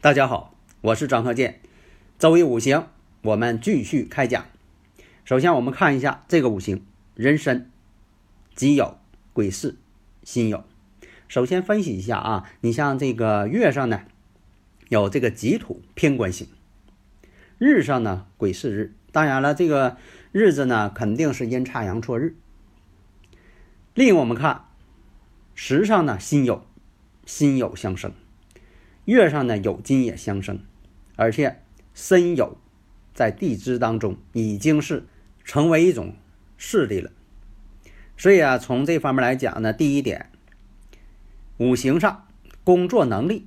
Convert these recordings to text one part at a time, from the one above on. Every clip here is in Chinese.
大家好，我是张鹤剑。周易五行，我们继续开讲。首先，我们看一下这个五行：壬申、己酉、癸巳、辛酉。首先分析一下啊，你像这个月上呢，有这个己土偏官星；日上呢，癸巳日。当然了，这个日子呢，肯定是阴差阳错日。另我们看时上呢，辛酉，辛酉相生；月上呢，有金也相生，而且申酉在地支当中已经是成为一种势力了。所以啊，从这方面来讲呢，第一点。五行上，工作能力、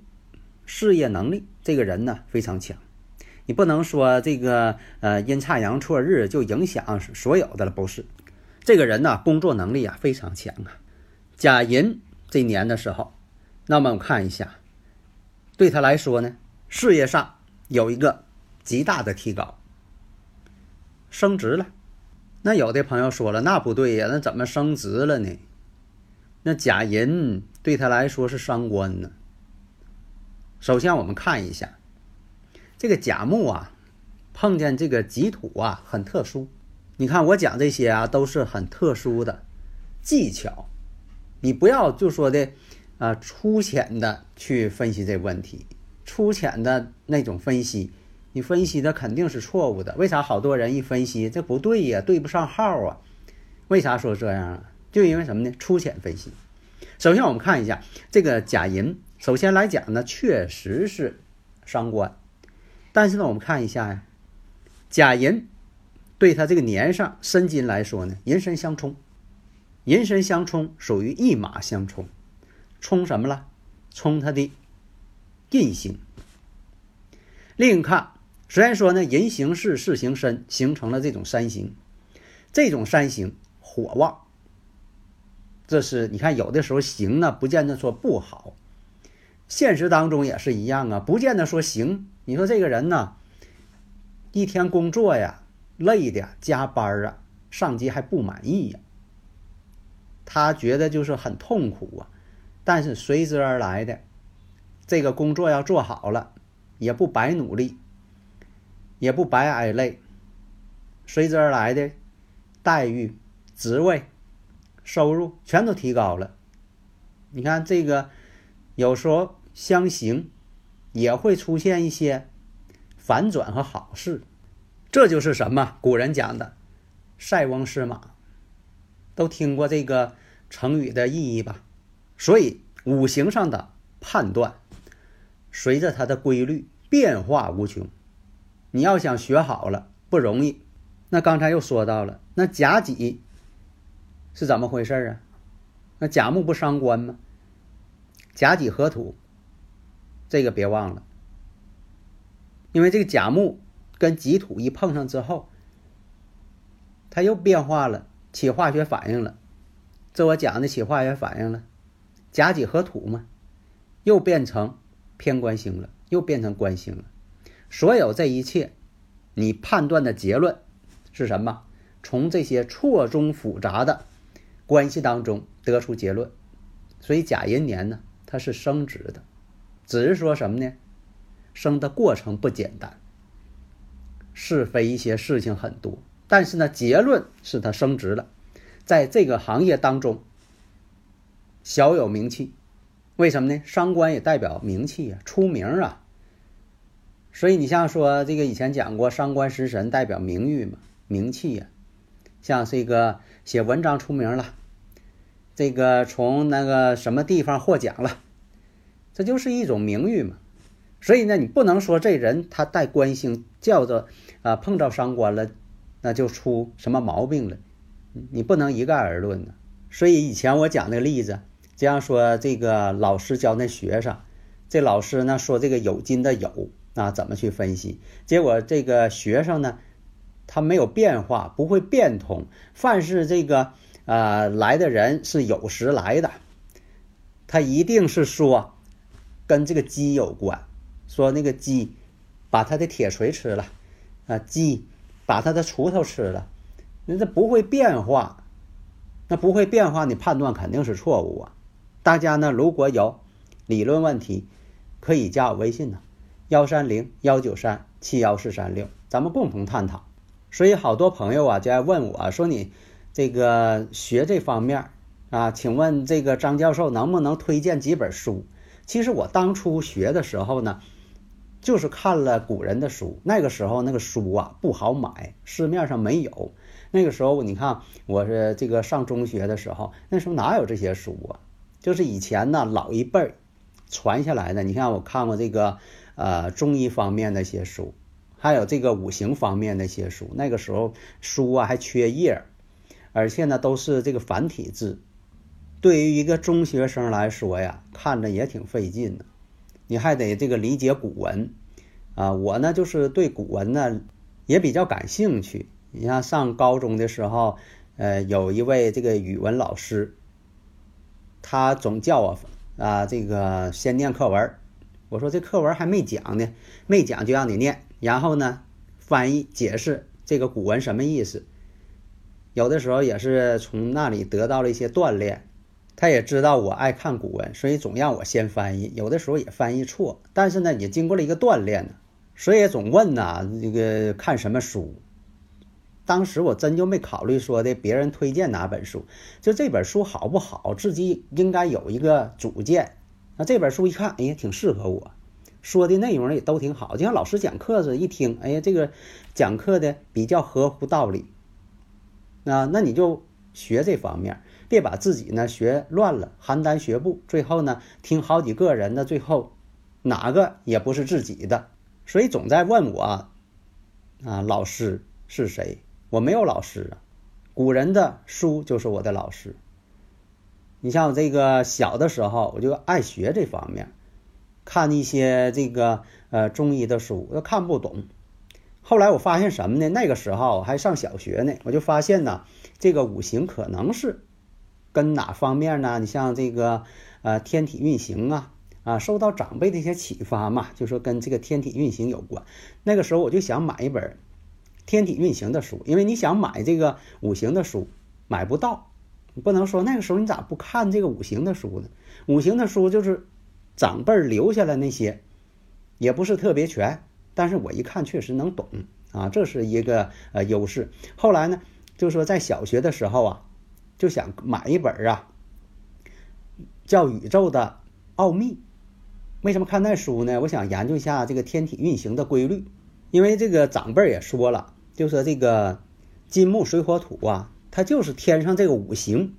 事业能力，这个人呢非常强。你不能说这个呃阴差阳错日就影响所有的了，不是。这个人呢工作能力啊非常强啊。甲寅这年的时候，那么我看一下，对他来说呢，事业上有一个极大的提高，升职了。那有的朋友说了，那不对呀，那怎么升职了呢？那甲寅对他来说是伤官呢。首先，我们看一下这个甲木啊，碰见这个己土啊，很特殊。你看我讲这些啊，都是很特殊的技巧。你不要就说的啊粗浅的去分析这个问题，粗浅的那种分析，你分析的肯定是错误的。为啥好多人一分析这不对呀，对不上号啊？为啥说这样啊？就因为什么呢？粗浅分析。首先，我们看一下这个甲寅。首先来讲呢，确实是伤官。但是呢，我们看一下呀，甲寅对他这个年上申金来说呢，寅申相冲，寅申相冲属于一马相冲，冲什么了？冲他的印星。另看，虽然说呢，人行巳，巳行身，形成了这种三形，这种三形火旺。这是你看，有的时候行呢，不见得说不好。现实当中也是一样啊，不见得说行。你说这个人呢，一天工作呀，累的加班啊，上级还不满意呀，他觉得就是很痛苦啊。但是随之而来的这个工作要做好了，也不白努力，也不白挨累，随之而来的待遇、职位。收入全都提高了，你看这个有时候相形也会出现一些反转和好事，这就是什么？古人讲的“塞翁失马”，都听过这个成语的意义吧？所以五行上的判断，随着它的规律变化无穷，你要想学好了不容易。那刚才又说到了，那甲己。是怎么回事啊？那甲木不伤官吗？甲己合土，这个别忘了，因为这个甲木跟己土一碰上之后，它又变化了，起化学反应了。这我讲的起化学反应了，甲己合土嘛，又变成偏官星了，又变成官星了。所有这一切，你判断的结论是什么？从这些错综复杂的。关系当中得出结论，所以甲寅年呢，它是升职的，只是说什么呢？升的过程不简单，是非一些事情很多，但是呢，结论是他升职了，在这个行业当中小有名气。为什么呢？伤官也代表名气呀，出名啊。所以你像说这个以前讲过，伤官食神代表名誉嘛，名气呀，像这个写文章出名了。这个从那个什么地方获奖了，这就是一种名誉嘛。所以呢，你不能说这人他带官星，叫做啊碰到伤官了，那就出什么毛病了，你不能一概而论呢。所以以前我讲那个例子，这样说这个老师教那学生，这老师呢说这个有金的有啊怎么去分析？结果这个学生呢，他没有变化，不会变通。凡是这个啊来的人是有时来的，他一定是说跟这个鸡有关，说那个鸡把他的铁锤吃了，啊鸡把他的锄头吃了，那这不会变化。那不会变化，你判断肯定是错误啊！大家呢，如果有理论问题，可以加我微信呢，幺三零幺九三七幺四三六，咱们共同探讨。所以好多朋友啊，就爱问我说：“你这个学这方面啊，请问这个张教授能不能推荐几本书？”其实我当初学的时候呢，就是看了古人的书，那个时候那个书啊不好买，市面上没有。那个时候，你看我是这个上中学的时候，那时候哪有这些书啊？就是以前呢老一辈儿传下来的。你看我看过这个呃中医方面的一些书，还有这个五行方面的一些书。那个时候书啊还缺页，而且呢都是这个繁体字，对于一个中学生来说呀，看着也挺费劲的。你还得这个理解古文啊，我呢就是对古文呢也比较感兴趣。你像上高中的时候，呃，有一位这个语文老师，他总叫我啊，这个先念课文。我说这课文还没讲呢，没讲就让你念，然后呢，翻译解释这个古文什么意思。有的时候也是从那里得到了一些锻炼。他也知道我爱看古文，所以总让我先翻译。有的时候也翻译错，但是呢，也经过了一个锻炼呢，所以也总问呐，这个看什么书。当时我真就没考虑说的别人推荐哪本书，就这本书好不好，自己应该有一个主见。那这本书一看，哎呀，挺适合我，说的内容也都挺好，就像老师讲课似的，一听，哎呀，这个讲课的比较合乎道理。那那你就学这方面，别把自己呢学乱了，邯郸学步，最后呢听好几个人的，最后哪个也不是自己的。所以总在问我啊，老师是谁？我没有老师啊，古人的书就是我的老师。你像我这个小的时候，我就爱学这方面，看一些这个呃中医的书，我都看不懂。后来我发现什么呢？那个时候我还上小学呢，我就发现呢，这个五行可能是跟哪方面呢？你像这个呃天体运行啊啊，受到长辈的一些启发嘛，就说跟这个天体运行有关。那个时候我就想买一本。天体运行的书，因为你想买这个五行的书，买不到。你不能说那个时候你咋不看这个五行的书呢？五行的书就是长辈留下来那些，也不是特别全，但是我一看确实能懂啊，这是一个呃优势。后来呢，就说在小学的时候啊，就想买一本啊，叫《宇宙的奥秘》。为什么看那书呢？我想研究一下这个天体运行的规律。因为这个长辈也说了，就说这个金木水火土啊，它就是天上这个五行，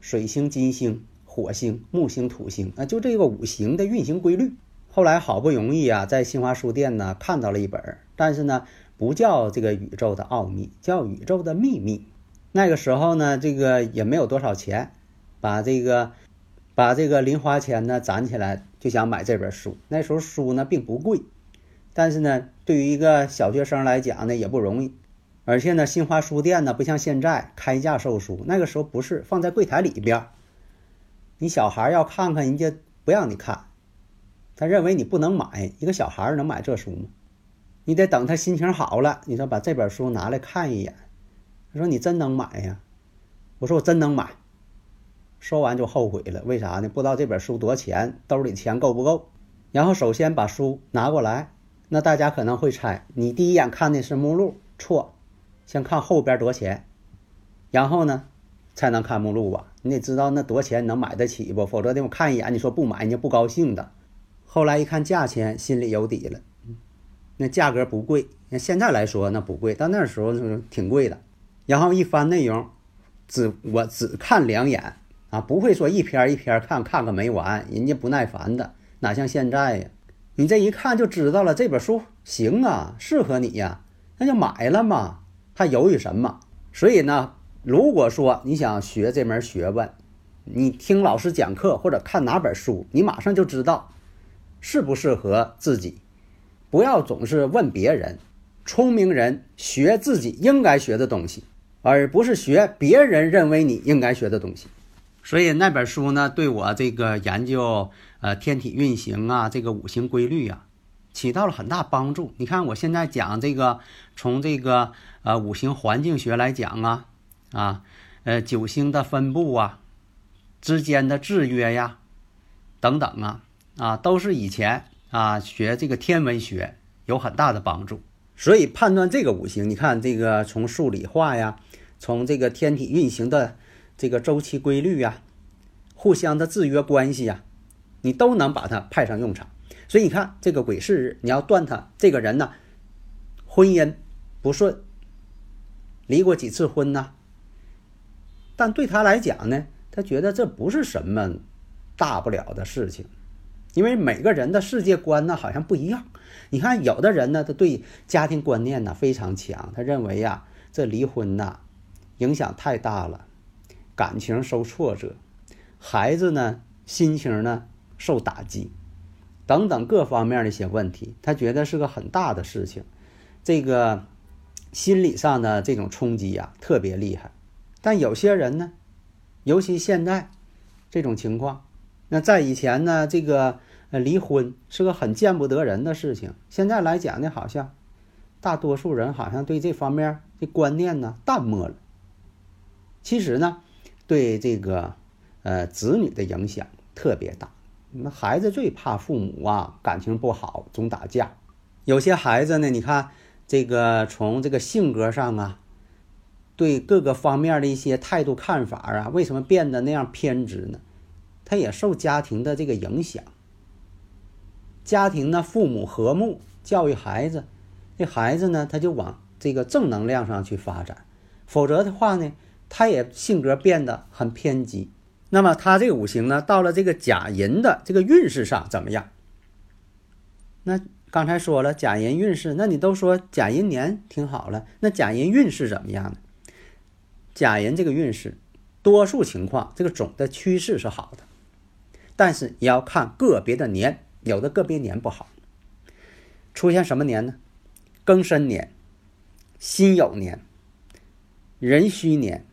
水星、金星、火星、木星、土星啊，就这个五行的运行规律。后来好不容易啊，在新华书店呢看到了一本，但是呢不叫这个宇宙的奥秘，叫宇宙的秘密。那个时候呢，这个也没有多少钱，把这个把这个零花钱呢攒起来，就想买这本书。那时候书呢并不贵。但是呢，对于一个小学生来讲呢，也不容易。而且呢，新华书店呢，不像现在开价售书，那个时候不是放在柜台里边。你小孩要看看，人家不让你看，他认为你不能买。一个小孩能买这书吗？你得等他心情好了，你说把这本书拿来看一眼。他说你真能买呀？我说我真能买。说完就后悔了，为啥呢？不知道这本书多少钱，兜里钱够不够？然后首先把书拿过来。那大家可能会猜，你第一眼看的是目录，错，先看后边多少钱，然后呢，才能看目录吧？你得知道那多少钱能买得起不？否则的我看一眼，你说不买，人家不高兴的。后来一看价钱，心里有底了，那价格不贵，那现在来说那不贵，但那时候挺贵的。然后一翻内容，只我只看两眼啊，不会说一篇一篇看看个没完，人家不耐烦的，哪像现在呀？你这一看就知道了，这本书行啊，适合你呀，那就买了嘛，还犹豫什么？所以呢，如果说你想学这门学问，你听老师讲课或者看哪本书，你马上就知道适不适合自己。不要总是问别人，聪明人学自己应该学的东西，而不是学别人认为你应该学的东西。所以那本书呢，对我这个研究呃天体运行啊，这个五行规律呀，起到了很大帮助。你看我现在讲这个，从这个呃五行环境学来讲啊，啊呃九星的分布啊，之间的制约呀，等等啊啊，都是以前啊学这个天文学有很大的帮助。所以判断这个五行，你看这个从数理化呀，从这个天体运行的。这个周期规律呀，互相的制约关系呀，你都能把它派上用场。所以你看这个癸巳日，你要断他这个人呢，婚姻不顺，离过几次婚呢？但对他来讲呢，他觉得这不是什么大不了的事情，因为每个人的世界观呢好像不一样。你看有的人呢，他对家庭观念呢非常强，他认为呀，这离婚呐影响太大了。感情受挫折，孩子呢心情呢受打击，等等各方面的一些问题，他觉得是个很大的事情，这个心理上的这种冲击呀特别厉害。但有些人呢，尤其现在这种情况，那在以前呢，这个离婚是个很见不得人的事情，现在来讲呢，好像大多数人好像对这方面的观念呢淡漠了。其实呢。对这个，呃，子女的影响特别大。那孩子最怕父母啊，感情不好，总打架。有些孩子呢，你看这个从这个性格上啊，对各个方面的一些态度看法啊，为什么变得那样偏执呢？他也受家庭的这个影响。家庭呢，父母和睦，教育孩子，这孩子呢，他就往这个正能量上去发展。否则的话呢？他也性格变得很偏激，那么他这个五行呢，到了这个甲寅的这个运势上怎么样？那刚才说了甲寅运势，那你都说甲寅年挺好了，那甲寅运势怎么样呢？甲寅这个运势，多数情况这个总的趋势是好的，但是也要看个别的年，有的个别年不好，出现什么年呢？庚申年、辛酉年、壬戌年。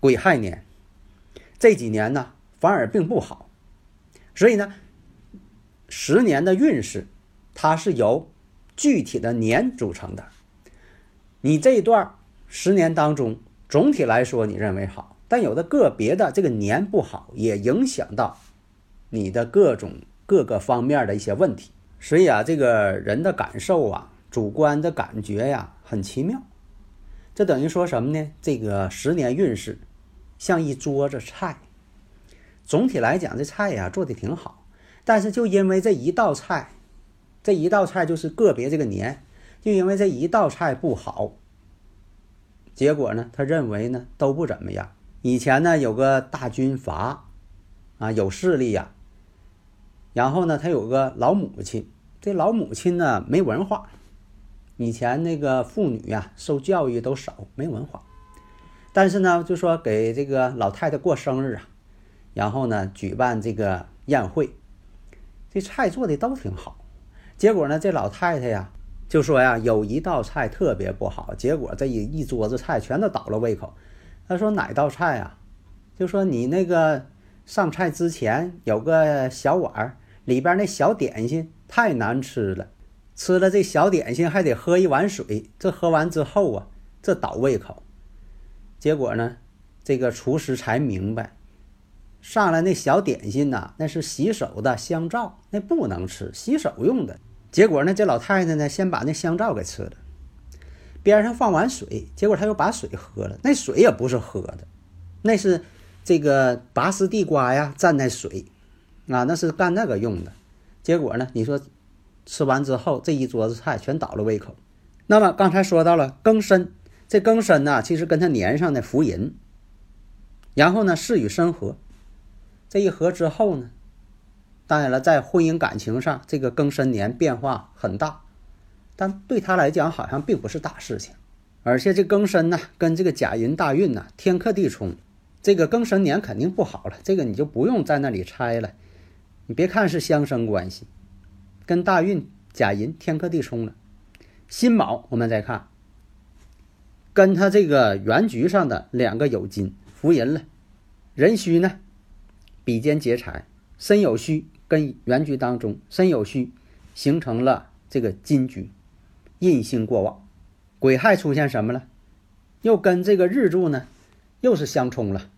癸亥年这几年呢，反而并不好，所以呢，十年的运势它是由具体的年组成的。你这一段十年当中，总体来说你认为好，但有的个别的这个年不好，也影响到你的各种各个方面的一些问题。所以啊，这个人的感受啊，主观的感觉呀，很奇妙。这等于说什么呢？这个十年运势。像一桌子菜，总体来讲，这菜呀做的挺好，但是就因为这一道菜，这一道菜就是个别这个年，就因为这一道菜不好，结果呢，他认为呢都不怎么样。以前呢有个大军阀，啊有势力呀，然后呢他有个老母亲，这老母亲呢没文化，以前那个妇女呀受教育都少，没文化。但是呢，就说给这个老太太过生日啊，然后呢举办这个宴会，这菜做的都挺好。结果呢，这老太太呀就说呀，有一道菜特别不好。结果这一一桌子菜全都倒了胃口。他说哪道菜啊？就说你那个上菜之前有个小碗儿，里边那小点心太难吃了，吃了这小点心还得喝一碗水，这喝完之后啊，这倒胃口。结果呢，这个厨师才明白，上来那小点心呐，那是洗手的香皂，那不能吃，洗手用的。结果呢，这老太太呢，先把那香皂给吃了，边上放碗水，结果她又把水喝了，那水也不是喝的，那是这个拔丝地瓜呀蘸那水，啊，那是干那个用的。结果呢，你说吃完之后，这一桌子菜全倒了胃口。那么刚才说到了更深。这庚申呢，其实跟他年上的福银，然后呢，巳与申合，这一合之后呢，当然了，在婚姻感情上，这个庚申年变化很大，但对他来讲好像并不是大事情。而且这庚申呢，跟这个甲寅大运呢，天克地冲，这个庚申年肯定不好了。这个你就不用在那里猜了。你别看是相生关系，跟大运甲寅天克地冲了。辛卯，我们再看，跟他这个原局上的两个酉金伏吟了，壬戌呢，比肩劫财，申酉戌跟原局当中申酉戌形成了这个金局，印星过旺，癸亥出现什么了？又跟这个日柱呢，又是相冲了，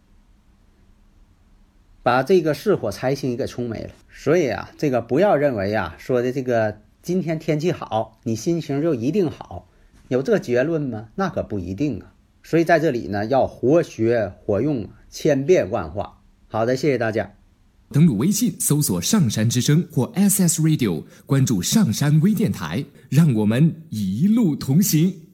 把这个巳火财星给冲没了。所以啊，这个不要认为啊，说的这个。今天天气好，你心情就一定好，有这结论吗？那可不一定啊。所以在这里呢，要活学活用，千变万化。好的，谢谢大家。登录微信搜索“上山之声”或 SS Radio，关注上山微电台，让我们一路同行。